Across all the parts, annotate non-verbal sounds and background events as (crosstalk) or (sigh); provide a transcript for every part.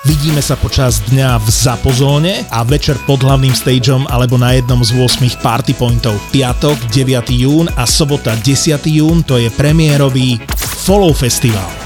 Vidíme sa počas dňa v Zapozóne a večer pod hlavným stageom alebo na jednom z 8 party pointov. Piatok 9. jún a sobota 10. jún to je premiérový Follow Festival.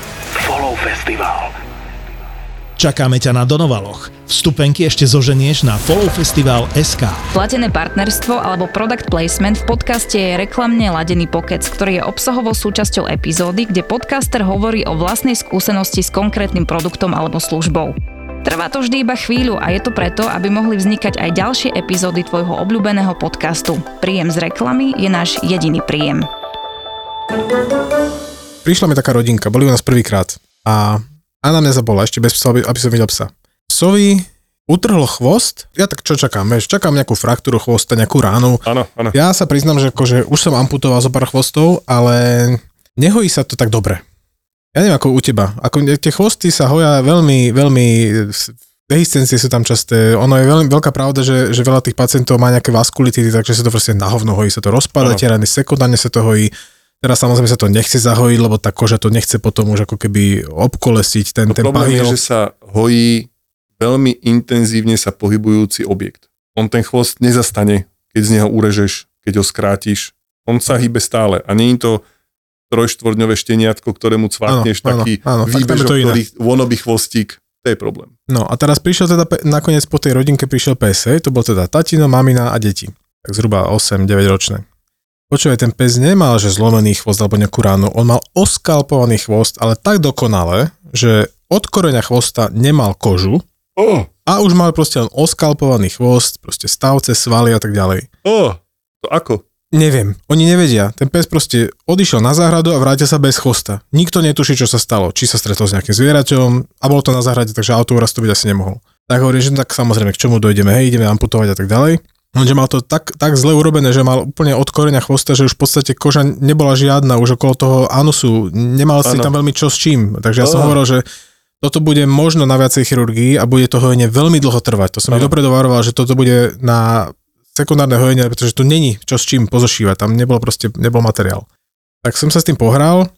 Čakáme ťa na Donovaloch. Vstupenky ešte zoženieš na Follow Festival SK. Platené partnerstvo alebo product placement v podcaste je reklamne ladený pokec, ktorý je obsahovou súčasťou epizódy, kde podcaster hovorí o vlastnej skúsenosti s konkrétnym produktom alebo službou. Trvá to vždy iba chvíľu a je to preto, aby mohli vznikať aj ďalšie epizódy tvojho obľúbeného podcastu. Príjem z reklamy je náš jediný príjem. Prišla mi taká rodinka, boli u nás prvýkrát a anamnéza bola ešte bez psa, aby, aby som videl psa. Psovi utrhlo chvost, ja tak čo čakám, vieš, čakám nejakú fraktúru chvosta, nejakú ránu. Áno, áno. Ja sa priznám, že akože už som amputoval zo pár chvostov, ale nehojí sa to tak dobre. Ja neviem ako u teba. Ako tie chvosty sa hoja veľmi, veľmi dehiscencie sú tam časté. Ono je veľmi veľká pravda, že, že veľa tých pacientov má nejaké vaskulitity, takže sa to proste na hovno hojí, sa to rozpada, tie rany sekundárne sa to hojí. Teraz samozrejme sa to nechce zahojiť, lebo tá koža to nechce potom už ako keby obkolesiť ten, No ten problém je, že sa hojí veľmi intenzívne sa pohybujúci objekt. On ten chvost nezastane, keď z neho urežeš, keď ho skrátiš. On sa hýbe stále a nie je to trojštvorňové šteniatko, ktorému cvakneš Áno, áno, taký áno, tam je to ktorý wannabe chvostík. To je problém. No a teraz prišiel teda, pe- nakoniec po tej rodinke prišiel pes, hej, to bol teda tatino, mamina a deti. Tak zhruba 8-9 ročné. Počúvaj, ten pes nemal, že zlomený chvost alebo nejakú ránu, on mal oskalpovaný chvost, ale tak dokonale, že od koreňa chvosta nemal kožu Oh, a už mal proste len oskalpovaný chvost, proste stavce, svaly a tak ďalej. oh, to ako? Neviem, oni nevedia. Ten pes proste odišiel na záhradu a vrátil sa bez chvosta. Nikto netuší, čo sa stalo. Či sa stretol s nejakým zvieraťom a bolo to na záhrade, takže autoúraz to byť asi nemohol. Tak hovorím, že tak samozrejme, k čomu dojdeme, hej, ideme amputovať a tak ďalej. Lenže mal to tak, tak zle urobené, že mal úplne od koreňa chvosta, že už v podstate koža nebola žiadna, už okolo toho anusu, nemal si Áno. tam veľmi čo s čím. Takže ja som Á. hovoril, že toto bude možno na viacej chirurgii a bude to hojenie veľmi dlho trvať. To som mi Áno. dopredu varoval, že toto bude na sekundárne hojenie, pretože tu není čo s čím pozošívať, tam nebol proste, nebol materiál. Tak som sa s tým pohral,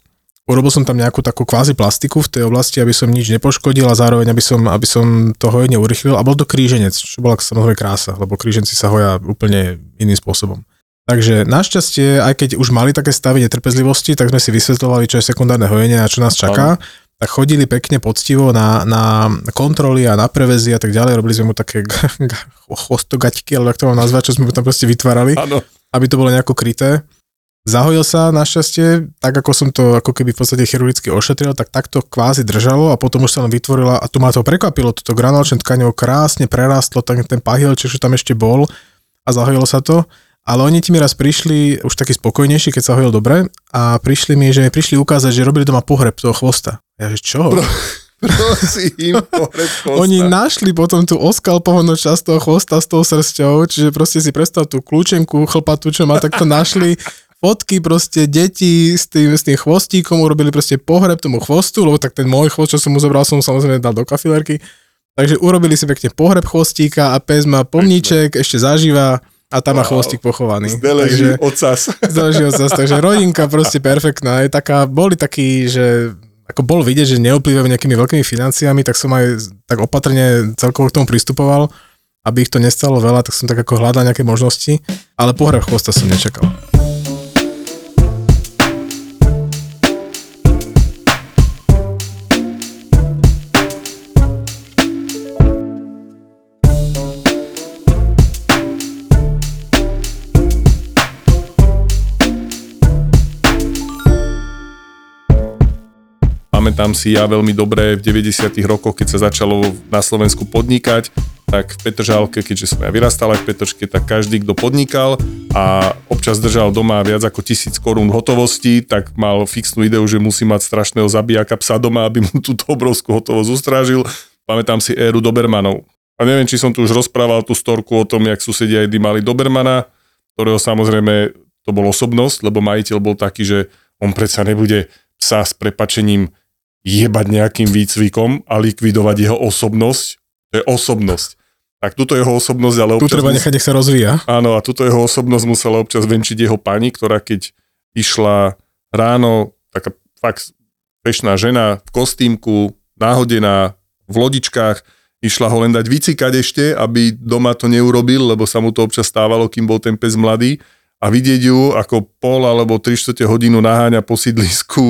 urobil som tam nejakú takú kvázi plastiku v tej oblasti, aby som nič nepoškodil a zároveň, aby som, aby som to hojenie urychlil a bol to kríženec, čo bola samozrejme krása, lebo kríženci sa hoja úplne iným spôsobom. Takže našťastie, aj keď už mali také stavy netrpezlivosti, tak sme si vysvetľovali, čo je sekundárne hojenie a čo nás čaká. Tak chodili pekne poctivo na, na kontroly a na prevezy a tak ďalej. Robili sme mu také (laughs) g- g- chvostogaťky, alebo jak to mám nazvať, čo sme mu tam proste vytvárali Áno. aby to bolo nejako kryté. Zahojil sa našťastie, tak ako som to ako keby v podstate chirurgicky ošetril, tak takto kvázi držalo a potom už sa len vytvorila, a tu ma to prekvapilo, toto granulačné tkanivo krásne prerastlo, ten, ten pahiel, čo tam ešte bol a zahojilo sa to. Ale oni ti mi raz prišli, už taký spokojnejší, keď sa hojil dobre, a prišli mi, že mi prišli ukázať, že robili doma pohreb toho chvosta. Ja že čo? Prosím, pohreb chvosta. Oni našli potom tú oskalpovanú časť toho chvosta s tou srsťou, čiže proste si predstav tú kľúčenku chlpatú, čo má, tak to našli fotky proste deti s tým, s tým chvostíkom, urobili proste pohreb tomu chvostu, lebo tak ten môj chvost, čo som mu zobral, som samozrejme dal do kafilerky. Takže urobili si pekne pohreb chvostíka a pes má pomníček, ešte zažíva a tam má Wow. chvostík pochovaný. Zde leží ocas. (laughs) Zložil sa, takže rodinka proste perfektná. Je taká, boli takí, že ako bol vidieť, že neoplývajú nejakými veľkými financiami, tak som aj tak opatrne celkovo k tomu pristupoval, aby ich to nestalo veľa, tak som tak ako hľadal nejaké možnosti, ale pohreb chvosta som nečakal. Pamätám si ja veľmi dobre v 90 rokoch, keď sa začalo na Slovensku podnikať, tak v Petržálke, keďže som ja vyrastal aj v Petržke, tak každý, kto podnikal a občas držal doma viac ako tisíc korún hotovosti, tak mal fixnú ideu, že musí mať strašného zabijaka psa doma, aby mu túto obrovskú hotovosť ustrážil. Pamätám si éru Dobermanov. A neviem, či som tu už rozprával tú storku o tom, jak susedia jedy mali Dobermana, ktorého samozrejme to bol osobnosť, lebo majiteľ bol taký, že on predsa nebude psa s prepačením jebať nejakým výcvikom a likvidovať jeho osobnosť. To je osobnosť. Tak túto jeho osobnosť, ale Tu občas... treba mus- nechať, nech sa rozvíja. Áno, a túto jeho osobnosť musela občas venčiť jeho pani, ktorá keď išla ráno, taká fakt pešná žena v kostýmku, náhodená, v lodičkách, išla ho len dať vycikať ešte, aby doma to neurobil, lebo sa mu to občas stávalo, kým bol ten pes mladý a vidieť ju ako pol alebo 3 čtvrte hodinu naháňa po sídlisku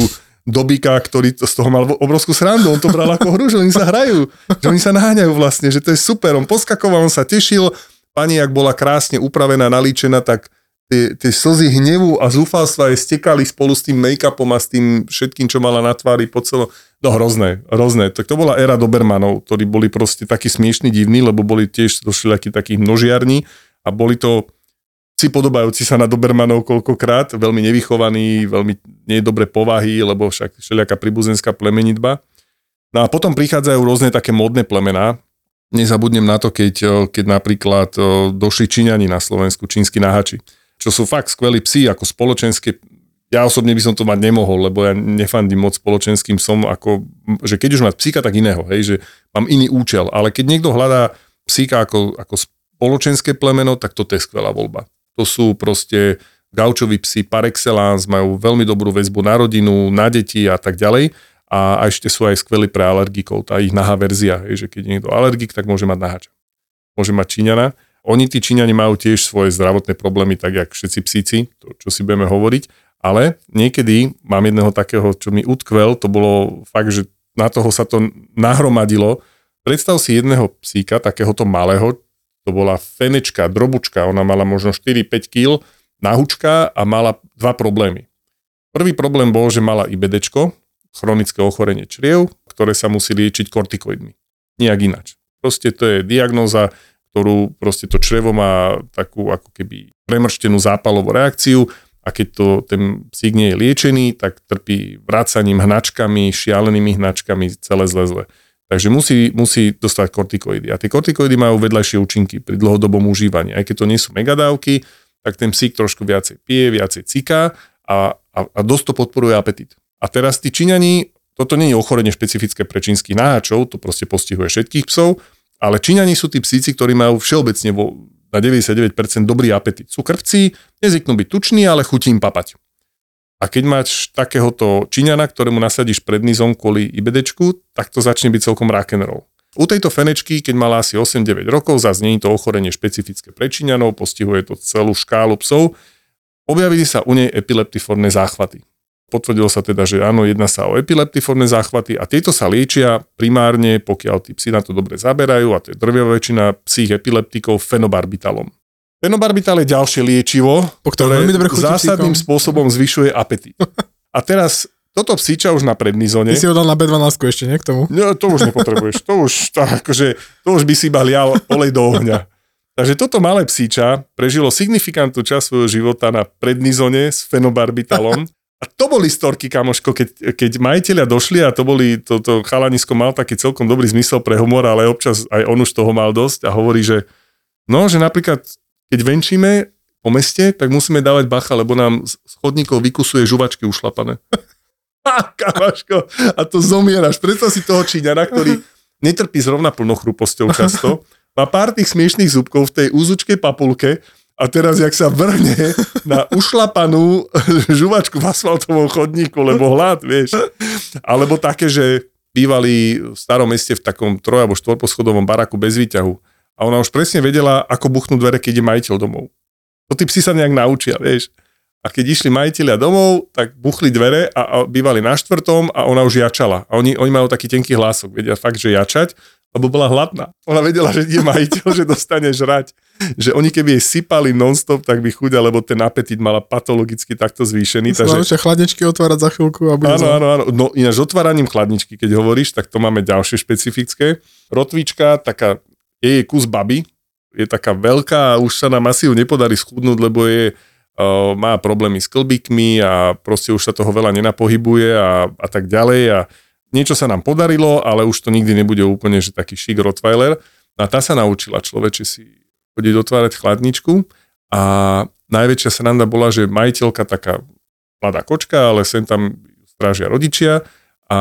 dobíka, ktorý to, z toho mal obrovskú srandu, on to bral ako hru, že oni sa hrajú, že oni sa naháňajú vlastne, že to je super, on poskakoval, on sa tešil, pani, ak bola krásne upravená, nalíčená, tak tie, tie slzy hnevu a zúfalstva jej stekali spolu s tým make-upom a s tým všetkým, čo mala na tvári po celo... No hrozné, hrozné. Tak to bola éra Dobermanov, ktorí boli proste takí smiešní, divní, lebo boli tiež do všelijakých takých množiarní a boli to si podobajúci sa na Dobermanov koľkokrát, veľmi nevychovaní, veľmi nedobre povahy, lebo však všelijaká príbuzenská plemenitba. No a potom prichádzajú rôzne také módne plemená. Nezabudnem na to, keď, eh, keď napríklad eh, došli Číňani na Slovensku, čínsky nahači, čo sú fakt skvelí psi, ako spoločenské. Ja osobne by som to mať nemohol, lebo ja nefandím moc spoločenským psom, ako, že keď už mať psíka, tak iného, hej, že mám iný účel. Ale keď niekto hľadá psíka ako, ako spoločenské plemeno, tak toto je skvelá voľba. To sú proste gaučoví psi par excellence, majú veľmi dobrú väzbu na rodinu, na deti a tak ďalej. A, ešte sú aj skvelí pre alergikov, tá ich nahá verzia, hej, že keď je niekto alergik, tak môže mať nahača. Môže mať Číňana. Oni, tí Číňani, majú tiež svoje zdravotné problémy, tak jak všetci psíci, to, čo si budeme hovoriť. Ale niekedy mám jedného takého, čo mi utkvel, to bolo fakt, že na toho sa to nahromadilo. Predstav si jedného psíka, takéhoto malého, to bola fenečka, drobučka, ona mala možno 4-5 kg, nahučka a mala dva problémy. Prvý problém bol, že mala IBDčko, chronické ochorenie čriev, ktoré sa musí liečiť kortikoidmi. Nijak inač. Proste to je diagnóza, ktorú proste to črevo má takú ako keby premrštenú zápalovú reakciu a keď to ten psík nie je liečený, tak trpí vracaním, hnačkami, šialenými hnačkami, celé zle zle. Takže musí, musí dostať kortikoidy. A tie kortikoidy majú vedľajšie účinky pri dlhodobom užívaní. Aj keď to nie sú megadávky, tak ten psík trošku viacej pije, viacej ciká a, a, a dosť to podporuje apetit. A teraz tí Číňani, toto nie je ochorenie špecifické pre čínskych náhačov, to proste postihuje všetkých psov, ale Číňani sú tí psíci, ktorí majú všeobecne vo, na 99% dobrý apetit. Sú krvci, nezvyknú byť tuční, ale chutí im papať. A keď máš takéhoto Číňana, ktorému nasadíš prednizom kvôli IBDčku, tak to začne byť celkom rock'n'roll. U tejto fenečky, keď mala asi 8-9 rokov, zase nie to ochorenie špecifické pre Číňanov, postihuje to celú škálu psov, objavili sa u nej epileptiformné záchvaty. Potvrdilo sa teda, že áno, jedná sa o epileptiformné záchvaty a tieto sa liečia primárne, pokiaľ tí psi na to dobre zaberajú, a to je drvivá väčšina psích epileptikov, fenobarbitalom. Fenobarbital je ďalšie liečivo, Po ktoré zásadným psíkom. spôsobom zvyšuje apetit. A teraz toto psíča už na prednizone... Ty si ho dal na B12 ešte, nie? K tomu? No, to už nepotrebuješ. To už, to, akože, to už by si iba lial olej do ohňa. Takže toto malé psíča prežilo signifikantnú časť svojho života na prednizone s fenobarbitalom. A to boli storky, kamoško, keď, keď majiteľia došli a to boli, to, to chalanisko mal taký celkom dobrý zmysel pre humor, ale občas aj on už toho mal dosť a hovorí, že no, že napríklad keď venčíme po meste, tak musíme dávať bacha, lebo nám z chodníkov vykusuje žuvačky ušlapané. (laughs) Kamaško, a to zomieraš. Predstav si toho Číňana, ktorý netrpí zrovna plnochruposťou často, má pár tých smiešných zubkov v tej úzučkej papulke a teraz, jak sa vrhne na ušlapanú (laughs) žuvačku v asfaltovom chodníku, lebo hlad, vieš. Alebo také, že bývali v starom meste v takom troj- alebo štvorposchodovom baraku bez výťahu. A ona už presne vedela, ako buchnú dvere, keď je majiteľ domov. To tí psi sa nejak naučia, vieš. A keď išli majiteľia domov, tak buchli dvere a, a bývali na štvrtom a ona už jačala. A oni, oni majú taký tenký hlások, vedia fakt, že jačať, lebo bola hladná. Ona vedela, že je majiteľ, že dostane žrať. že oni keby jej sypali nonstop, tak by chudia, lebo ten apetit mala patologicky takto zvýšený. Takže... Chladničky otvárať za chvíľku. A bude Áno, áno, áno. No ináč otváraním chladničky, keď hovoríš, tak to máme ďalšie špecifické. Rotvička, taká, je jej kus baby, je taká veľká už sa nám asi ju nepodarí schudnúť, lebo je, uh, má problémy s klbíkmi a proste už sa toho veľa nenapohybuje a, a tak ďalej. A niečo sa nám podarilo, ale už to nikdy nebude úplne, že taký šik Rottweiler. A tá sa naučila človeče si chodiť otvárať chladničku. A najväčšia sranda bola, že majiteľka taká mladá kočka, ale sem tam strážia rodičia. A,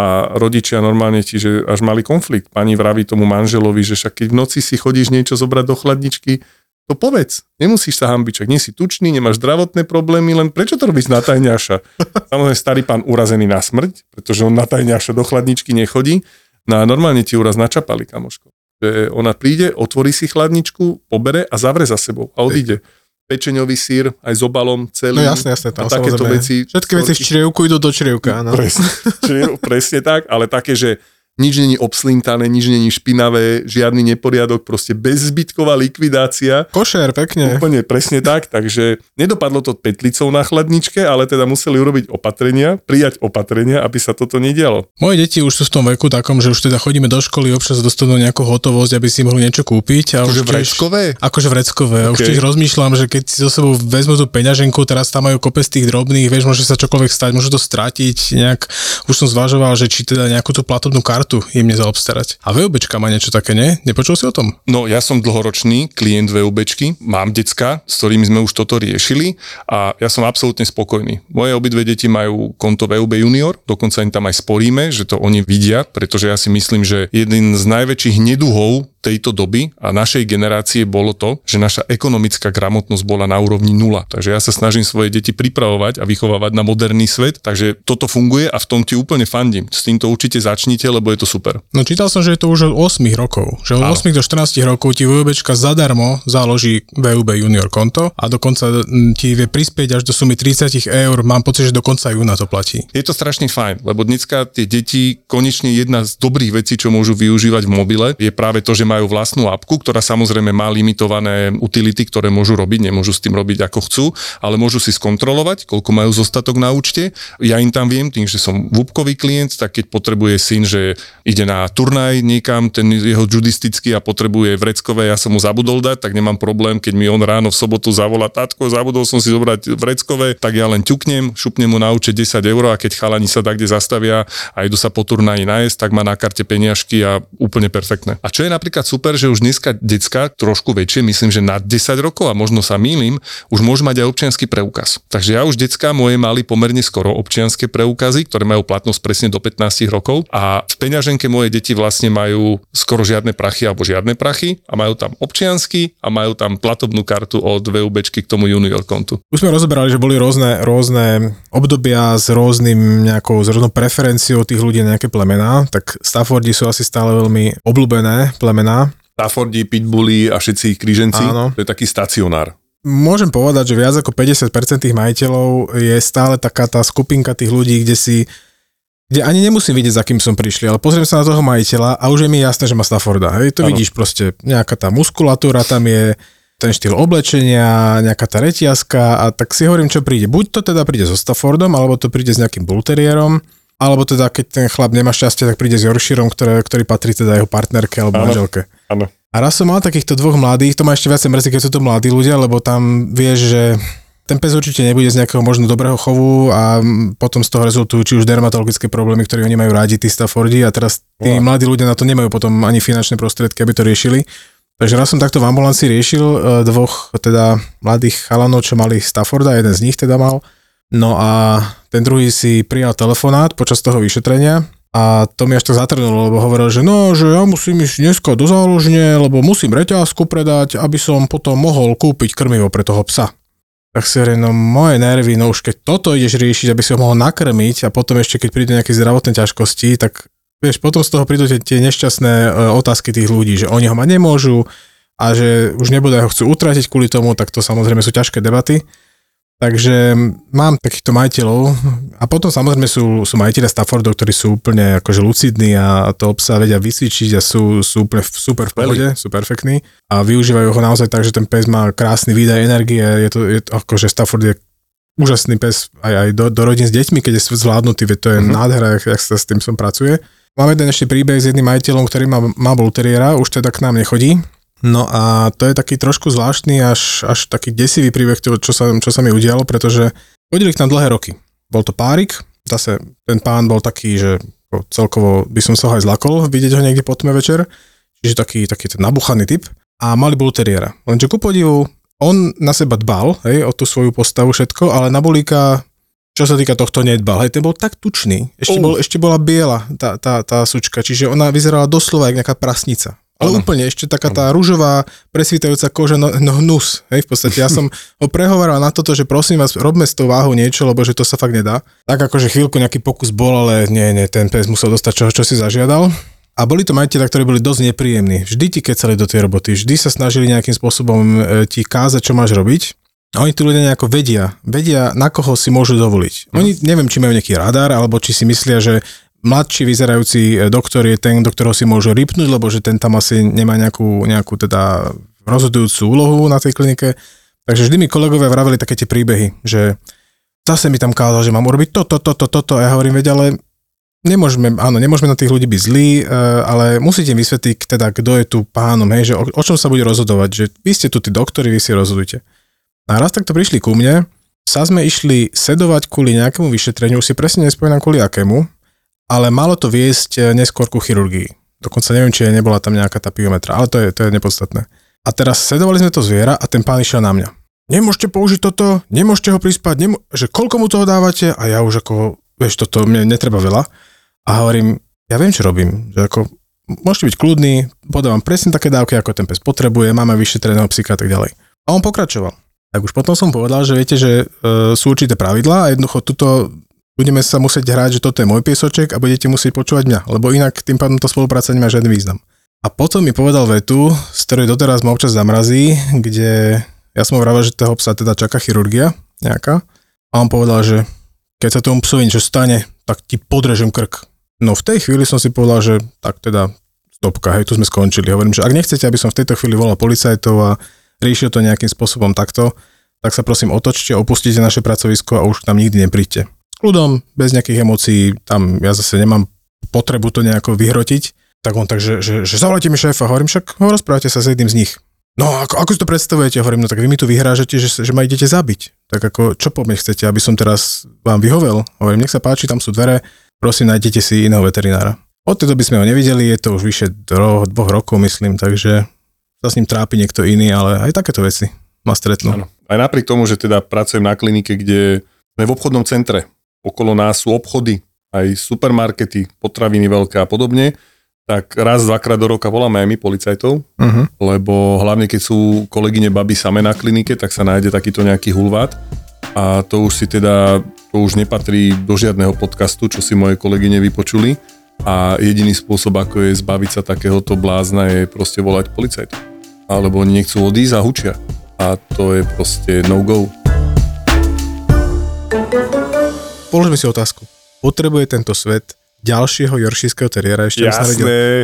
a rodičia normálne ti, že až mali konflikt. Pani vraví tomu manželovi, že však keď v noci si chodíš niečo zobrať do chladničky, to povedz, nemusíš sa hambiť, nie si tučný, nemáš zdravotné problémy, len prečo to robíš na tajňaša? Samozrejme starý pán urazený na smrť, pretože on na tajňaša do chladničky nechodí, no a normálne ti uraz načapali, kamoško. Že ona príde, otvorí si chladničku, pobere a zavre za sebou a odíde. Pečeňový sír, aj s obalom celý. No jasne, jasne, tam a takéto veci. Všetky veci v črievku idú do črievka. Áno. Presne, (laughs) čiže, presne tak, ale také, že nič není obslintané, nič není špinavé, žiadny neporiadok, proste bezzbytková likvidácia. Košer, pekne. Úplne presne tak, takže nedopadlo to petlicou na chladničke, ale teda museli urobiť opatrenia, prijať opatrenia, aby sa toto nedialo. Moje deti už sú v tom veku takom, že už teda chodíme do školy, občas dostanú nejakú hotovosť, aby si mohli niečo kúpiť. A Akože vrečkové? Akože vreckové. Okay. Už tiež rozmýšľam, že keď si so sebou vezmu tú peňaženku, teraz tam majú kopec tých drobných, vieš, môže sa čokoľvek stať, môže to stratiť. Nejak, už som zvažoval, že či teda nejakú tú platobnú kartu im nezaobstarať. A VUBčka má niečo také, nie? Nepočul si o tom? No ja som dlhoročný klient VUBčky, mám decka, s ktorými sme už toto riešili a ja som absolútne spokojný. Moje obidve deti majú konto VUB Junior, dokonca im tam aj sporíme, že to oni vidia, pretože ja si myslím, že jeden z najväčších neduhov tejto doby a našej generácie bolo to, že naša ekonomická gramotnosť bola na úrovni nula. Takže ja sa snažím svoje deti pripravovať a vychovávať na moderný svet, takže toto funguje a v tom ti úplne fandím. S týmto určite začnite, lebo je to super. No čítal som, že je to už od 8 rokov. Že od Áno. 8 do 14 rokov ti VUBčka zadarmo založí VUB junior konto a dokonca ti vie prispieť až do sumy 30 eur. Mám pocit, že do konca júna to platí. Je to strašne fajn, lebo dneska tie deti, konečne jedna z dobrých vecí, čo môžu využívať v mobile, je práve to, že majú vlastnú apku, ktorá samozrejme má limitované utility, ktoré môžu robiť, nemôžu s tým robiť ako chcú, ale môžu si skontrolovať, koľko majú zostatok na účte. Ja im tam viem, tým, že som vúbkový klient, tak keď potrebuje syn, že ide na turnaj niekam, ten jeho judistický a potrebuje vreckové, ja som mu zabudol dať, tak nemám problém, keď mi on ráno v sobotu zavolá, tatko, zabudol som si zobrať vreckové, tak ja len ťuknem, šupnem mu na účet 10 eur a keď chalani sa tak kde zastavia a idú sa po turnaji nájsť, tak má na karte peniažky a úplne perfektné. A čo je napríklad super, že už dneska decka trošku väčšie, myslím, že nad 10 rokov a možno sa mýlim, už môžu mať aj občiansky preukaz. Takže ja už decka moje mali pomerne skoro občianske preukazy, ktoré majú platnosť presne do 15 rokov a v peňaženke moje deti vlastne majú skoro žiadne prachy alebo žiadne prachy a majú tam občiansky a majú tam platobnú kartu od VUBčky k tomu junior kontu. Už sme rozoberali, že boli rôzne, rôzne obdobia s rôznym nejakou, s rôznou preferenciou tých ľudí na nejaké plemená, tak Staffordi sú asi stále veľmi obľúbené plemená. Staffordi, Pitbully a všetci ich kríženci, Áno. to je taký stacionár. Môžem povedať, že viac ako 50% tých majiteľov je stále taká tá skupinka tých ľudí, kde si kde ani nemusím vidieť, za kým som prišli, ale pozriem sa na toho majiteľa a už je mi jasné, že má Stafforda. Hej, to Áno. vidíš proste, nejaká tá muskulatúra tam je, ten štýl oblečenia, nejaká tá reťazka a tak si hovorím, čo príde. Buď to teda príde so Staffordom, alebo to príde s nejakým bulteriérom, alebo teda keď ten chlap nemá šťastie, tak príde s Yorkshireom, ktoré, ktorý patrí teda jeho partnerke alebo Áno. manželke. Áno. A raz som mal takýchto dvoch mladých, to ma ešte viacej mrzí, keď sú to mladí ľudia, lebo tam vieš, že ten pes určite nebude z nejakého možno dobrého chovu a potom z toho rezultujú či už dermatologické problémy, ktoré oni majú rádi, tí Staffordi a teraz tí Wow. mladí ľudia na to nemajú potom ani finančné prostriedky, aby to riešili. Takže raz som takto v ambulancii riešil e, dvoch teda mladých chalanov, čo mali Stafforda, jeden z nich teda mal. No a ten druhý si prijal telefonát počas toho vyšetrenia a to mi až tak zatrnulo, lebo hovoril, že no, že ja musím ísť dneska do záložne, lebo musím reťazku predať, aby som potom mohol kúpiť krmivo pre toho psa. Tak si hovorím, no moje nervy, no už keď toto ideš riešiť, aby si ho mohol nakrmiť a potom ešte keď prídu nejaké zdravotné ťažkosti, tak vieš, potom z toho prídu tie, tie nešťastné e, otázky tých ľudí, že oni ho mať nemôžu a že už nebude ho chcú utratiť kvôli tomu, tak to samozrejme sú ťažké debaty. Takže mám takýchto majiteľov a potom samozrejme sú, sú majiteľia Staffordov, ktorí sú úplne akože lucidní a to obsa vedia vysvičiť a sú, sú úplne super v pohode, sú perfektní a využívajú ho naozaj tak, že ten pes má krásny výdaj energie, je to, je to akože Stafford je úžasný pes aj, aj do, do rodín s deťmi, keď je zvládnutý, veď to je uh-huh. nádhera, jak, jak sa s tým som pracuje. Mám jeden ešte príbeh s jedným majiteľom, ktorý má, má bulteriera, už teda k nám nechodí, No a to je taký trošku zvláštny, až, až taký desivý príbeh, čo, sa, čo sa mi udialo, pretože chodili k nám dlhé roky. Bol to párik, zase ten pán bol taký, že celkovo by som sa ho aj zlakol vidieť ho niekde po tme večer, čiže taký, taký ten nabuchaný typ a mali bulteriera. Lenže ku podivu, on na seba dbal, hej, o tú svoju postavu všetko, ale na bulíka čo sa týka tohto nedbal. Hej, ten bol tak tučný. Ešte, Oh. bol, ešte bola biela tá, tá, tá sučka, čiže ona vyzerala doslova ako nejaká prasnica. Ale Áno. úplne ešte taká tá rúžová, presvítajúca koža, no, no hnus. Hej, v podstate ja som ho prehovoril na toto, že prosím vás, robme s tou váhou niečo, lebo že to sa fakt nedá. Tak akože chvíľku nejaký pokus bol, ale nie, nie, ten pes musel dostať čo, čo si zažiadal. A boli to majiteľa, ktorí boli dosť nepríjemní. Vždy ti kecali do tej roboty, vždy sa snažili nejakým spôsobom e, ti kázať, čo máš robiť. A oni tí ľudia nejako vedia, vedia, na koho si môžu dovoliť. Oni neviem, či majú nejaký radar, alebo či si myslia, že mladší vyzerajúci e, doktor je ten, do ktorého si môžu ripnúť, lebo že ten tam asi nemá nejakú, nejakú teda rozhodujúcu úlohu na tej klinike. Takže vždy mi kolegovia vraveli také tie príbehy, že zase mi tam kázal, že mám urobiť toto, toto, toto a ja hovorím, veď ale nemôžeme, áno, nemôžeme na tých ľudí byť zlí, e, ale musíte vysvetliť teda, kto je tu pánom, hej, že o, o čom sa bude rozhodovať, že vy ste tu tí doktori, vy si rozhodujte. A raz takto prišli ku mne, sa sme išli sedovať kvôli nejakému vyšetreniu, už si presne nespomínam kvôli akému, ale malo to viesť e, neskôr ku chirurgii. Dokonca neviem, či nebola tam nejaká tá piometra, ale to je, to je nepodstatné. A teraz sedovali sme to zviera a ten pán išiel na mňa. Nemôžete použiť toto, nemôžete ho prispať, nemo- že koľko mu toho dávate a ja už ako, vieš, toto mne netreba veľa. A hovorím, ja viem, čo robím, že ako môžete byť kľudní, podávam presne také dávky, ako ten pes potrebuje, máme vyšetreného psyka a tak ďalej. A on pokračoval. Tak už potom som povedal, že viete, že e, sú určité pravidlá a jednoducho tuto budeme sa musieť hrať, že toto je môj piesoček a budete musieť počúvať mňa, lebo inak tým pádom tá spolupráca nemá žiadny význam. A potom mi povedal vetu, z ktorej doteraz ma občas zamrazí, kde ja som mu vravel, že toho psa teda čaká chirurgia nejaká. A on povedal, že keď sa tomu psovi niečo stane, tak ti podrežem krk. No v tej chvíli som si povedal, že tak teda stopka, hej, tu sme skončili. Hovorím, že ak nechcete, aby som v tejto chvíli volal policajtov a riešil to nejakým spôsobom takto, tak sa prosím otočte, opustite naše pracovisko a už tam nikdy nepríďte. Kľudom, bez nejakých emócií, tam ja zase nemám potrebu to nejako vyhrotiť. Tak on takže, že, že zavolajte mi šéfa, hovorím, však ho rozprávate sa s jedným z nich. No ako, ako si to predstavujete? Hovorím, no tak vy mi tu vyhrážete, že, že ma idete zabiť. Tak ako, čo po mne chcete, aby som teraz vám vyhovel? Hovorím, nech sa páči, tam sú dvere, prosím, nájdete si iného veterinára. Od tej doby sme ho nevideli, je to už vyše dro, dvoch rokov, myslím, takže sa s ním trápi niekto iný, ale aj takéto veci ma stretnú. Aj napriek tomu, že teda pracujem na klinike, kde sme v obchodnom centre, okolo nás sú obchody, aj supermarkety, potraviny veľké a podobne, tak raz, dvakrát do roka voláme aj my policajtov, Uh-huh. lebo hlavne keď sú kolegyne baby same na klinike, tak sa nájde takýto nejaký hulvát a to už si teda, to už nepatrí do žiadneho podcastu, čo si moje kolegyne vypočuli a jediný spôsob, ako je zbaviť sa takéhoto blázna je proste volať policajtov. Alebo oni nechcú odísť a hučia. A to je proste no go. Položme si otázku. Potrebuje tento svet ďalšieho joršíského teriéra, ešte by sa.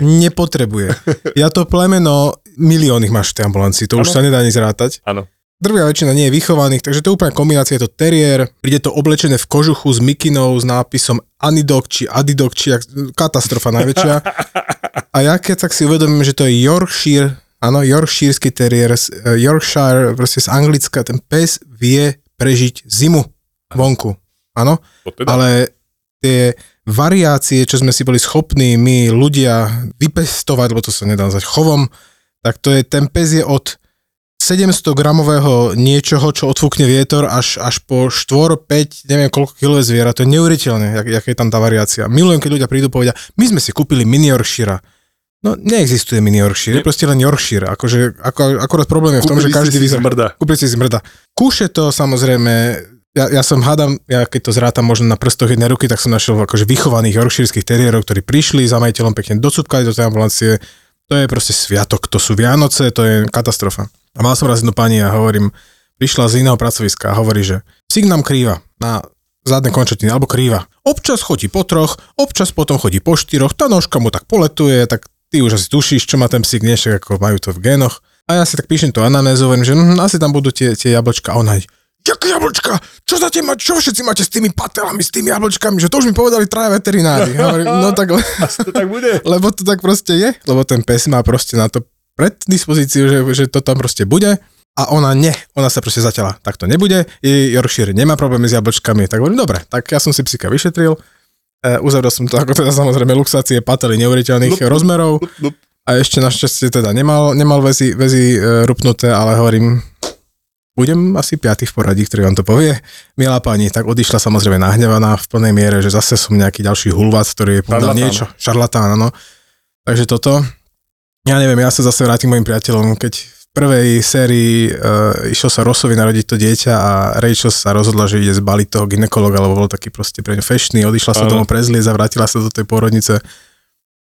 Nepotrebuje. (laughs) Ja to plemeno, milión máš v tej ambulancii, to ano. už sa nedá ani zrátať. Áno. Drvia väčšina nie je vychovaných, takže to je úplná kombinácia, je to teriér, príde to oblečené v kožuchu s mikinou s nápisom Anidok či Adidok, či katastrofa najväčšia. (laughs) A ja keď tak si uvedomím, že to je Yorkshire, áno, Yorkshiresky teriér, eh, Yorkshire, proste z Anglicka, ten pes vie prežiť zimu vonku áno, To teda. ale tie variácie, čo sme si boli schopní my ľudia vypestovať, lebo to sa nedá nazvať chovom, tak to je, ten pes je od 700 gramového niečoho, čo odfúkne vietor, až, až po 4, 5, neviem koľko kilové zviera. To je neuveriteľné, jak, jak je tam tá variácia. Milujem, keď ľudia prídu povedia, my sme si kúpili mini Yorkshire. No, neexistuje mini Yorkshire, je proste len Yorkshire. Akože, ako, akorát problém je v tom, že Kúpili každý ste si vyzerá... Kúpili si zmrda. Kúše to samozrejme, ja, ja som hádam, ja keď to zrátam možno na prstoch jednej ruky, tak som našiel akože vychovaných yorkshireských teriérov, ktorí prišli za majiteľom pekne docupkali do tej ambulancie. To je proste sviatok, to sú Vianoce, to je katastrofa. A mal som raz jednu pani a hovorím, prišla z iného pracoviska a hovorí, že Psík nám krýva na zadné končatiny, alebo krýva. Občas chodí po troch, občas potom chodí po štyroch, tá nožka mu tak poletuje, tak ty už asi tušíš, čo má ten psík, nie ako majú to v génoch. A ja si tak píšem to anamnézu, hovorím, že hm, asi tam budú tie, tie jablčka. A ona Jaké jablčka? Čo za ma, čo všetci máte s tými patelami, s tými jablčkami? Že to už mi povedali traja veterinári. (laughs) Hovorím, no tak, le- to tak bude. (laughs) lebo to tak proste je, lebo ten pes má proste na to preddispozíciu, že, že to tam proste bude. A ona nie, ona sa proste zatiaľa, tak to nebude, jej Yorkshire nemá problémy s jablčkami, tak hovorím, dobre, tak ja som si psika vyšetril, e, uzavrel som to ako teda samozrejme luxácie pately neuveriteľných Lup, rozmerov Lup, lup. a ešte našťastie teda nemal, nemal väzy, väzy e, rupnuté, ale hovorím, budem asi piaty v poradí, ktorý vám to povie. Milá pani, tak odišla samozrejme nahnevaná v plnej miere, že zase som nejaký ďalší hulvat, ktorý je povedal Šarlatán. niečo. Šarlatán, áno. Takže toto, ja neviem, ja sa zase vrátim mojim priateľom, keď v prvej sérii uh, išiel sa Rosovi narodiť to dieťa a Rachel sa rozhodla, že ide zbaliť toho ginekologa, lebo bol taký proste pre ňu fešný, odišla sa Áno. tomu prezliecť a vrátila sa do tej pôrodnice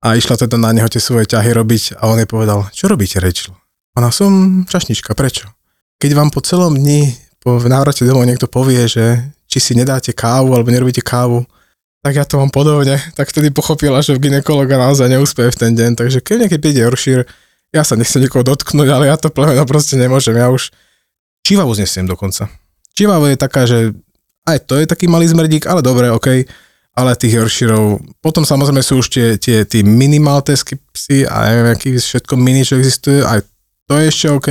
a išla teda na neho tie svoje ťahy robiť a on jej povedal, čo robíte Rachel? Ona som čašnička, prečo? Keď vám po celom dni, po návrate domov niekto povie, že či si nedáte kávu alebo nerobíte kávu, tak ja to mám podobne. Tak vtedy pochopila, že v ginekologa naozaj neúspeje v ten deň. Takže keď niekedy príde Yorkshire, ja sa nechcem nikoho dotknúť, ale ja to plemeno proste nemôžem. Ja už čivavu znesiem dokonca. Čivavu je taká, že aj to je taký malý zmrdík, ale dobre, OK. Ale tých Yorkshireov, potom samozrejme sú už tie, tie, tie mini maltésky psy a neviem, aký všetko mini, čo existuje, aj to je ešte OK,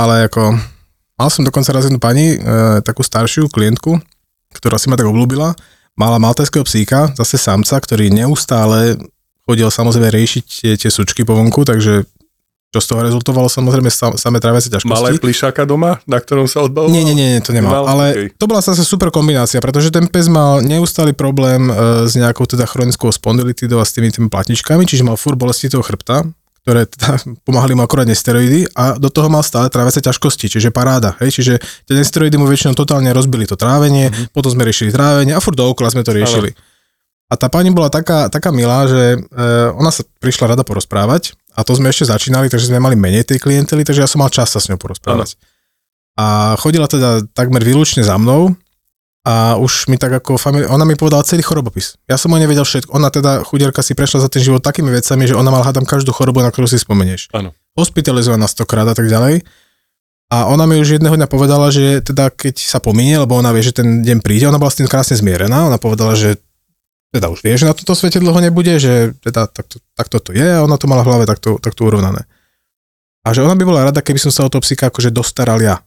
ale ako mal som dokonca raz jednu pani, e, takú staršiu klientku, ktorá si ma tak obľúbila, mala maltéského psíka, zase samca, ktorý neustále chodil samozrejme riešiť tie, tie sučky po vonku, takže čo z toho rezultovalo samozrejme sam, samé tráviace ťažkosti. Malé plišáka doma, na ktorom sa odbavoval? Nie, nie, nie, to nemal. Nemal? Ale Okej. to bola zase super kombinácia, pretože ten pes mal neustály problém e, s nejakou teda chronickou spondylitidou a s tými tými platničkami, čiže mal fur bolesti toho chrbta, ktoré teda (laughs) pomáhali mu akorát nesteroidy a do toho mal stále tráviace ťažkosti, čiže paráda. Hej? Čiže tie nesteroidy mu väčšinou totálne rozbili to trávenie, mm-hmm. potom sme riešili trávenie a furt dookola sme to riešili. A tá pani bola taká, taká milá, že e, ona sa prišla rada porozprávať a to sme ešte začínali, takže sme mali menej tej klientely, takže ja som mal čas sa s ňou porozprávať. A chodila teda takmer výlučne za mnou a už mi tak ako famili- ona mi povedala celý chorobopis. Ja som o nevedel všetko. Ona teda, chudierka si prešla za ten život takými vecami, že ona mala hádam každú chorobu, na ktorú si spomenieš. Áno. Hospitalizovaná stokrát a tak ďalej. A ona mi už jedného dňa povedala, že teda keď sa pominie, lebo ona vie, že ten deň príde, ona bola s tým krásne zmierená, ona povedala, že teda už vie, že na tomto svete dlho nebude, že teda takto, takto to je a ona to mala v hlave takto, takto urovnané. A že ona by bola rada, keby som sa o toho psíka akože dostaral ja.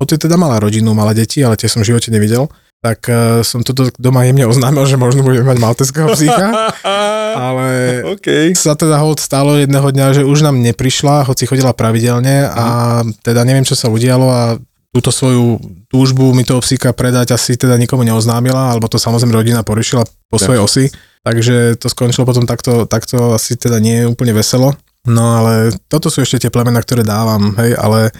Hoci teda mala rodinu, mala deti, ale tie som v živote nevidel, tak uh, som toto doma jemne oznámil, že možno budeme mať malteského psíka, (laughs) ale OK. sa teda hold stalo jedného dňa, že už nám neprišla, hoci chodila pravidelne a teda neviem, čo sa udialo a túto svoju túžbu mi toho psíka predať asi teda nikomu neoznámila, alebo to samozrejme rodina poriešila po svojej osi, takže to skončilo potom takto, takto asi teda nie je úplne veselo. No ale toto sú ešte tie plemená, ktoré dávam, hej, ale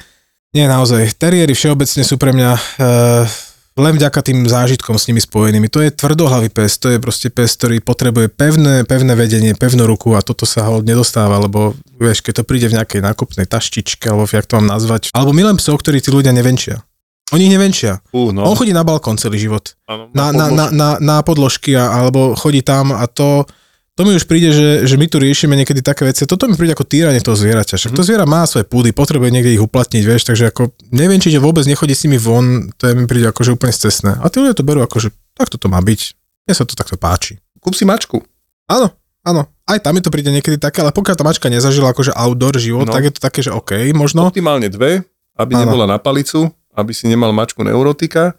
nie naozaj. Teriéry všeobecne sú pre mňa e, len vďaka tým zážitkom s nimi spojenými. To je tvrdohlavý pes, to je proste pes, ktorý potrebuje pevné, pevné vedenie, pevnú ruku a toto sa ho nedostáva, lebo vieš, keď to príde v nejakej nákupnej taštičke, alebo jak to mám nazvať, alebo milujem psov, ktorí tí ľudia nevenčia. Oni ich nevenčia. Uh, no. On chodí na balkón celý život. Áno, Na, na, na, na, na podložky a, alebo chodí tam a to, to mi už príde, že, že my tu riešime niekedy také veci. Toto mi príde ako týranie toho zvieraťa. Však to zviera má svoje púdy, potrebuje niekde ich uplatniť, vieš, takže ako neviem, či vôbec nechodí s nimi von, to mi príde akože úplne stesné. A tí ľudia to berú ako, že takto to má byť. Mne sa to takto páči. Kúp si mačku. Áno, áno. Aj tam mi to príde niekedy také, ale pokiaľ tá mačka nezažila akože outdoor život, No. tak je to také, že OK, možno. Optimálne dve, aby Áno. nebola na palicu, aby si nemal mačku neurotika,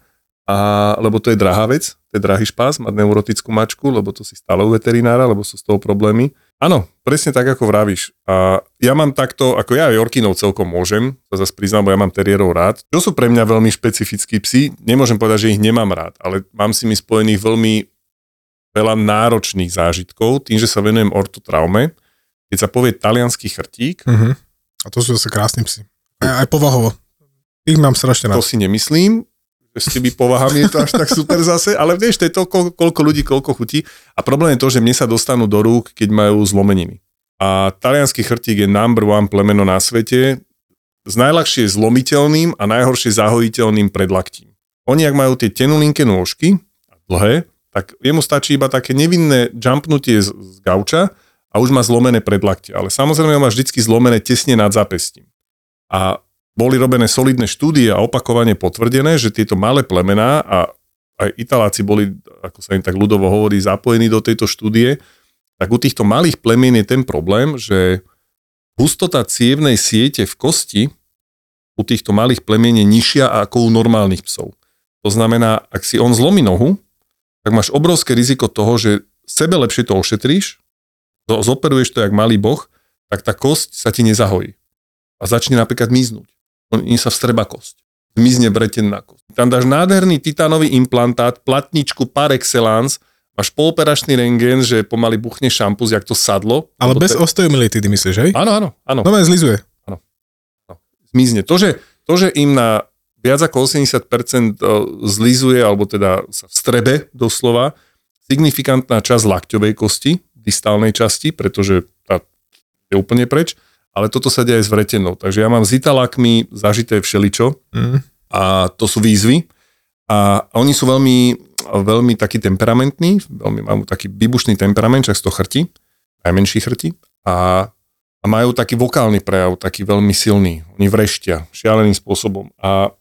a, lebo to je drahá vec, je drahý špás mať neurotickú mačku, lebo to si stále u veterinára, lebo sú z toho problémy. Áno, presne tak, ako vravíš. A ja mám takto, ako ja Jorkinov celkom môžem, sa zase priznám, bo ja mám teriérov rád. Čo sú pre mňa veľmi špecifickí psi, nemôžem povedať, že ich nemám rád, ale mám si mi spojených veľmi veľa náročných zážitkov, tým, že sa venujem ortotraume. Keď sa povie talianský chrtík, Uh-huh. A to sú zase krásni psi. Aj, aj povahovo. Ich mám strašne To rád. si nemyslím, s tými povahami je to až tak super zase, ale vieš, to je to, koľko, ľudí, koľko chutí. A problém je to, že mne sa dostanú do rúk, keď majú zlomeniny. A talianský chrtík je number one plemeno na svete s najľahšie zlomiteľným a najhoršie zahojiteľným predlaktím. oni, ak majú tie tenulinké nôžky, dlhé, tak jemu stačí iba také nevinné jumpnutie z, z gauča a už má zlomené predlaktie. Ale samozrejme ho má vždycky zlomené tesne nad zápestím. A boli robené solidné štúdie a opakovane potvrdené, že tieto malé plemená a aj Italáci boli, ako sa im tak ľudovo hovorí, zapojení do tejto štúdie, tak u týchto malých plemien je ten problém, že hustota cievnej siete v kosti u týchto malých plemien je nižšia ako u normálnych psov. To znamená, ak si on zlomí nohu, tak máš obrovské riziko toho, že sebe lepšie to ošetríš, zoperuješ to jak malý boh, tak tá kosť sa ti nezahojí. A začne napríklad miznúť. Oni sa vstreba kosť. Zmizne bretenná kosť. Tam dáš nádherný titánový implantát, platničku par excellence, máš pooperačný rengén, že pomaly buchne šampus, jak to sadlo. Ale bez te... osteomilitidy myslíš, hej? Áno, áno, áno. No zlizuje. Áno. No. Zmizne. To že, to, že im na viac ako 80% zlizuje, alebo teda sa vstrebe doslova, signifikantná časť lakťovej kosti, distálnej časti, pretože tá je úplne preč, ale toto sa deje aj s vretenou. Takže ja mám s italakmi zažité všeličo mm. a to sú výzvy a oni sú veľmi, veľmi takí temperamentní, veľmi majú taký vybušný temperament, čak to chrti, najmenší chrti a, a majú taký vokálny prejav, taký veľmi silný. Oni vreštia šialeným spôsobom a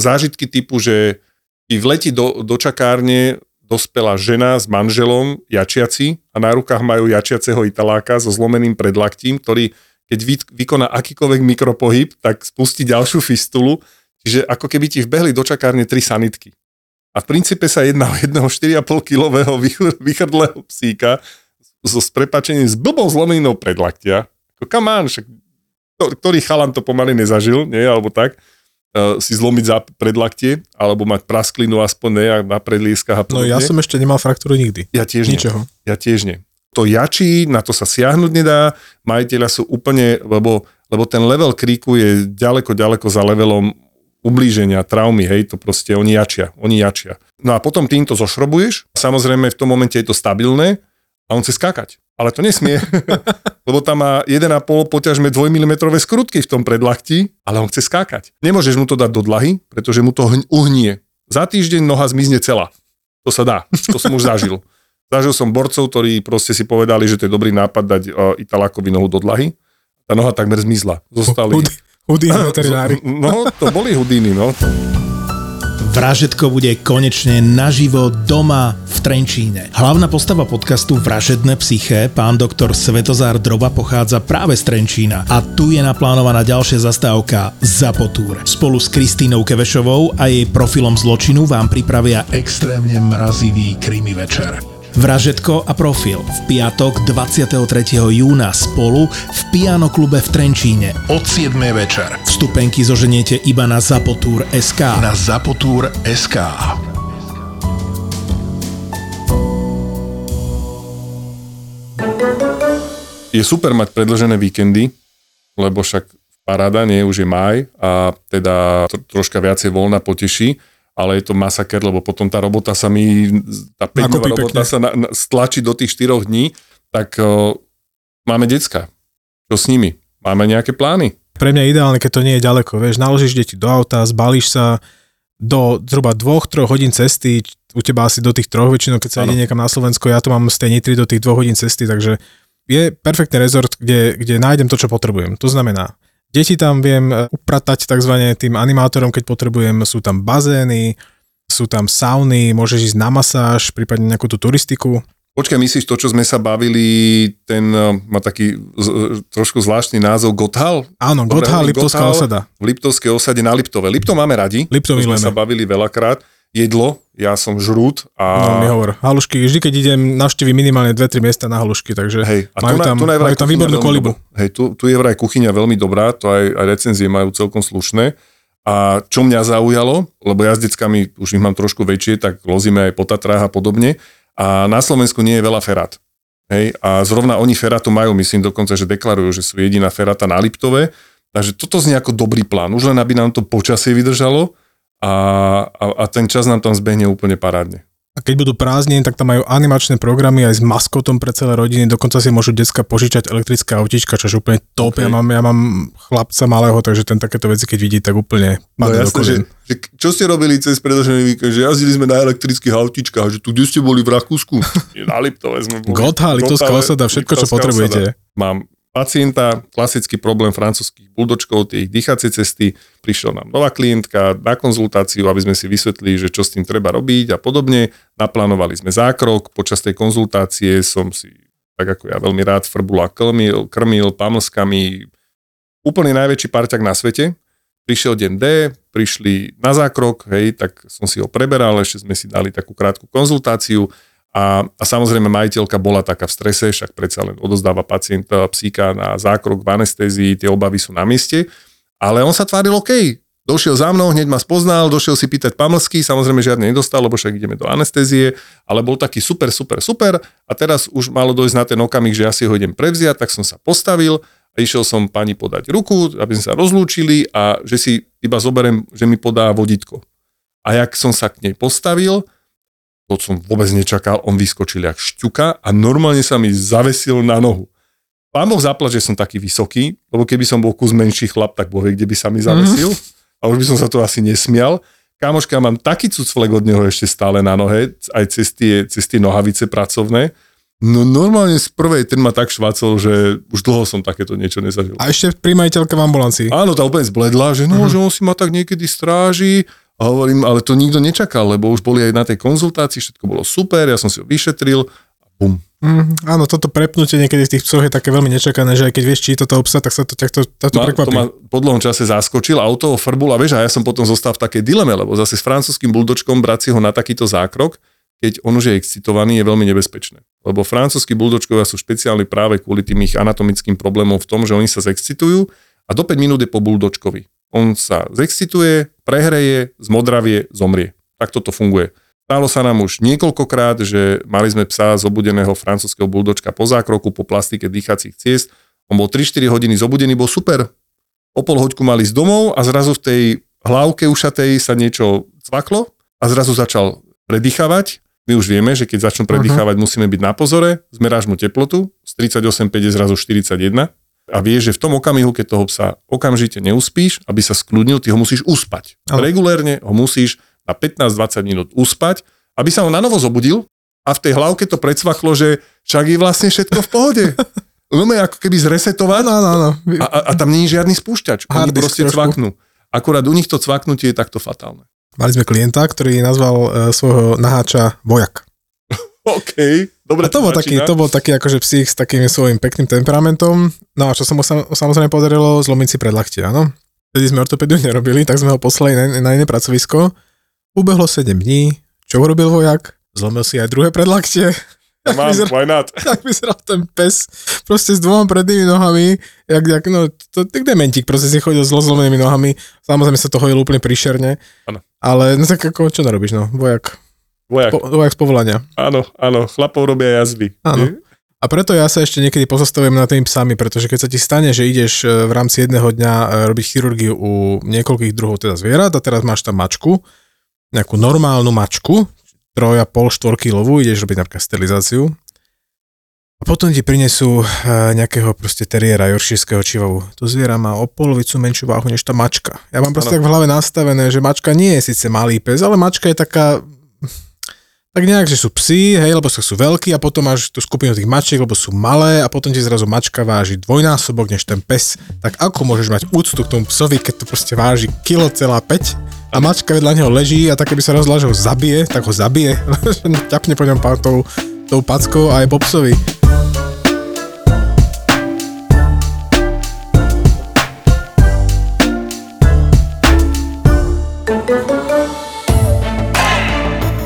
zážitky typu, že i vletí do, do čakárne dospelá žena s manželom, jačiaci, a na rukách majú jačiaceho italáka so zlomeným predlaktím, ktorý keď vy, vykoná akýkoľvek mikropohyb, tak spustí ďalšiu fistulu, čiže ako keby ti vbehli do čakárne tri sanitky. A v princípe sa jedná o jedného 4,5 kilového vychrdlého psíka so s prepačením s blbou zlomeninou predlaktia. Come on, však, ktorý chalan to pomaly nezažil, nie, alebo tak, uh, si zlomiť za predlaktie, alebo mať prasklinu aspoň ne, na predlískach a podobne. No ja som ešte nemal fraktúru nikdy. Ja tiež Ničoho. nie. Ja tiež nie to jačí, na to sa siahnuť nedá, majiteľa sú úplne, lebo, lebo ten level kríku je ďaleko, ďaleko za levelom ublíženia, traumy, hej, to proste oni jačia, oni jačia. No a potom týmto zošrobuješ, samozrejme v tom momente je to stabilné a on chce skákať. Ale to nesmie, (laughs) lebo tam má 1,5 poťažme 2 mm skrutky v tom predlachti, ale on chce skákať. Nemôžeš mu to dať do dlahy, pretože mu to uhnie. Za týždeň noha zmizne celá. To sa dá, to som už zažil. Zažil som borcov, ktorí proste si povedali, že to je dobrý nápad dať uh, Italákovi nohu do dlahy. Tá noha takmer zmizla. Zostali... Hudíny (laughs) veterinári. No, to boli hudíny, no. Vražetko bude konečne naživo doma v Trenčíne. Hlavná postava podcastu Vražedné psyché, pán doktor Svetozár Droba, pochádza práve z Trenčína a tu je naplánovaná ďalšia zastávka Zapotúr. Spolu s Kristínou Kevešovou a jej profilom zločinu vám pripravia extrémne mrazivý krimi večer. Vražetko a profil v piatok 23. júna spolu v Piano klube v Trenčíne od 7. večer. Vstupenky zoženiete iba na Zapotúr SK. Na Zapotúr SK. Je super mať predložené víkendy, lebo však paráda, nie, už je maj a teda troška viacej voľna poteší ale je to masaker, lebo potom tá robota sa mi, tá 5 robota pekne. sa na, na, stlačí do tých 4 dní, tak o, máme decka. Čo s nimi? Máme nejaké plány? Pre mňa je ideálne, keď to nie je ďaleko. Vieš, naložíš deti do auta, zbalíš sa do zhruba 2-3 hodín cesty, u teba asi do tých troch väčšinou, keď sa ide niekam na Slovensko, ja to mám z tej Nitry do tých 2 hodín cesty, takže je perfektný rezort, kde, kde nájdem to, čo potrebujem. To znamená Deti tam viem e, upratať tzv. tým animátorom, keď potrebujem, sú tam bazény, sú tam sauny, môžeš ísť na masáž, prípadne nejakú tú turistiku. Počkaj, myslíš to, čo sme sa bavili, ten e, má taký z, e, trošku zvláštny názov Gothal? Áno, Gothal, Liptovská osada. V Liptovskej osade na Liptove. Liptov máme radi, Liptov sme sa bavili veľakrát jedlo, ja som žrút a... No mi hovor, halušky, vždy keď idem, navštívi minimálne 2-3 miesta na halušky, takže hej, a majú, tu, tam, tu majú tam výbornú kolibu. Dobrá. Hej, tu, tu je vraj kuchyňa veľmi dobrá, to aj, aj recenzie majú celkom slušné. A čo mňa zaujalo, lebo ja s deckami už ich mám trošku väčšie, tak lozíme aj po Tatrách a podobne. A na Slovensku nie je veľa ferát. Hej, a zrovna oni ferátu majú, myslím dokonca, že deklarujú, že sú jediná feráta na Liptove. Takže toto znie ako dobrý plán, už len aby nám to počasie vydržalo a, a, a ten čas nám tam zbehne úplne parádne. A keď budú prázdniny, tak tam majú animačné programy aj s maskotom pre celé rodiny, dokonca si môžu decka požičať elektrické autíčka, čo je úplne top. Okay. Ja, mám, ja mám chlapca malého, takže ten takéto veci, keď vidí, tak úplne No padne do jasné, že, že, čo ste robili cez predošlý víkend, že jazdili sme na elektrických autičkách, že tu, kde ste boli v Rakúsku? (laughs) na Liptove sme boli. Gotha, Liptovská osada, všetko, čo potrebujete. osada. Mám pacienta, klasický problém francúzských buldočkov, tie ich dýchacie cesty, prišiel nám nová klientka na konzultáciu, aby sme si vysvetlili, že čo s tým treba robiť a podobne. Naplánovali sme zákrok, počas tej konzultácie som si, tak ako ja veľmi rád, frbula krmil, krmil pamlskami, úplne najväčší parťak na svete. Prišiel deň D, prišli na zákrok, hej, tak som si ho preberal, ešte sme si dali takú krátku konzultáciu a, a samozrejme majiteľka bola taká v strese, však predsa len odozdáva pacienta psíka na zákrok v anestézii, tie obavy sú na mieste, ale on sa tváril OK. Došiel za mnou, hneď ma spoznal, došiel si pýtať pamlsky, samozrejme žiadne nedostal, lebo však ideme do anestézie, ale bol taký super, super, super a teraz už malo dojsť na ten okamih, že ja si ho idem prevziať, tak som sa postavil a išiel som pani podať ruku, aby sme sa rozlúčili a že si iba zoberiem, že mi podá vodítko. A jak som sa k nej postavil, to som vôbec nečakal, on vyskočil jak šťuka a normálne sa mi zavesil na nohu. Pán Boh zaplať, že som taký vysoký, lebo keby som bol kus menší chlap, tak boh vie, kde by sa mi zavesil. Mm-hmm. A už by som sa to asi nesmial. Kámoška, mám taký cucflek od neho ešte stále na nohe, aj cez tie, cez tie nohavice pracovné. No normálne z prvej ten ma tak švacol, že už dlho som takéto niečo nezažil. A ešte primajiteľka v ambulancii. Áno, tá úplne zbledla, že no, že on si ma tak niekedy stráži. A hovorím, ale to nikto nečakal, lebo už boli aj na tej konzultácii, všetko bolo super, ja som si ho vyšetril a bum. Mm, áno, toto prepnutie niekedy v tých psoch je také veľmi nečakané, že aj keď vieš, či to obsa, tak sa to ťa to, to, to Ma, to prekvapí. ma po dlhom čase zaskočil a toho frbul a vieš, a ja som potom zostal v takej dileme, lebo zase s francúzským buldočkom brať si ho na takýto zákrok, keď on už je excitovaný, je veľmi nebezpečné. Lebo francúzski buldočkovia sú špeciálni práve kvôli tým ich anatomickým problémom v tom, že oni sa zexcitujú a do 5 minút je po buldočkovi. On sa zexcituje, prehreje, zmodravie, zomrie. Tak toto funguje. Stalo sa nám už niekoľkokrát, že mali sme psa zobudeného francúzského buldočka po zákroku, po plastike dýchacích ciest. On bol 3-4 hodiny zobudený, bol super. O pol hoďku mali z domov a zrazu v tej hlavke ušatej sa niečo cvaklo a zrazu začal predýchavať. My už vieme, že keď začnú predýchavať, musíme byť na pozore. Zmeráš mu teplotu, z 38,5 je zrazu 41 a vieš, že v tom okamihu, keď toho psa okamžite neuspíš, aby sa skľudnil, ty ho musíš uspať. Ale- Regulérne ho musíš na 15-20 minút uspať, aby sa on na novo zobudil a v tej hlavke to predsvachlo, že však je vlastne všetko v pohode. (laughs) No ako keby zresetovať Áno, áno, áno. a, a, a tam nie je žiadny spúšťač. Oni Hard disk proste trošku. cvaknú. Akurát u nich to cvaknutie je takto fatálne. Mali sme klienta, ktorý nazval e, svojho naháča vojak. (laughs) OK, dobre A to bol, taký, to bol taký akože psík s takým svojím pekným temperamentom. No a čo sa mu sa, samozrejme podarilo, zlomiť si predlaktie, áno. Vtedy sme ortopédiu nerobili, tak sme ho poslali na, na iné pracovisko. Ubehlo 7 dní. Čo urobil vojak? Zlomil si aj druhé predlaktie. (laughs) Tak Mám, vyzeral, why not? (laughs) tak vyzeral ten pes proste s dvoma prednými nohami, jak, jak no, to, tak dementík, proste si chodil s zlomenými nohami, samozrejme sa to hodil úplne príšerne, Áno. ale no tak ako, čo narobíš, no, vojak, Vojak. po, vojak z povolania. Áno, áno, chlapov robia jazvy. Áno. Nie? A preto ja sa ešte niekedy pozastavujem na tými psami, pretože keď sa ti stane, že ideš e, v rámci jedného dňa e, robiť chirurgiu u niekoľkých druhov teda zvierat a teraz máš tam mačku, nejakú normálnu mačku, troja, pol, štvor kilovú, ideš robiť napríklad sterilizáciu a potom ti prinesú e, nejakého proste teriéra, joršírskeho čivavu. To zviera má o polovicu menšiu váhu než tá mačka. Ja mám proste Áno. tak v hlave nastavené, že mačka nie je síce malý pes, ale mačka je taká tak nejak, že sú psi, hej, lebo sú veľkí a potom máš tú skupinu tých mačiek, lebo sú malé a potom ti zrazu mačka váži dvojnásobok než ten pes. Tak ako môžeš mať úctu k tomu psovi, keď to proste váži kilo celá 5 a mačka vedľa neho leží a tak keby sa rozhodla, že ho zabije, tak ho zabije. (laughs) Ťapne po ňom tou, tou packou a aj po psovi.